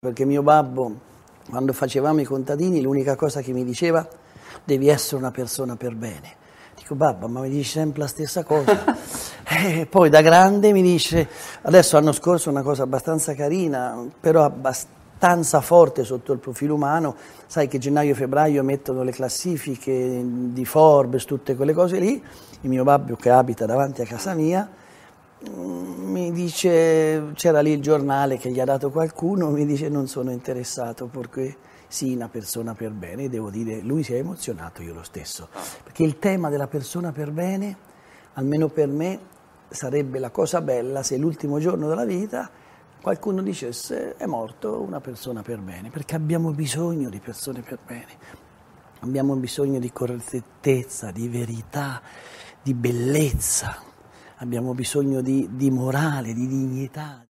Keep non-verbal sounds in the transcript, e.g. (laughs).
Perché mio babbo, quando facevamo i contadini, l'unica cosa che mi diceva, devi essere una persona per bene. Dico, babbo, ma mi dici sempre la stessa cosa. (laughs) e poi da grande mi dice, adesso l'anno scorso una cosa abbastanza carina, però abbastanza forte sotto il profilo umano, sai che gennaio e febbraio mettono le classifiche di Forbes, tutte quelle cose lì, il mio babbo che abita davanti a casa mia, Mm, dice, c'era lì il giornale che gli ha dato qualcuno, mi dice non sono interessato perché sì, una persona per bene, devo dire, lui si è emozionato, io lo stesso, perché il tema della persona per bene, almeno per me, sarebbe la cosa bella se l'ultimo giorno della vita qualcuno dicesse è morto una persona per bene, perché abbiamo bisogno di persone per bene, abbiamo bisogno di correttezza, di verità, di bellezza abbiamo bisogno di, di morale, di dignità.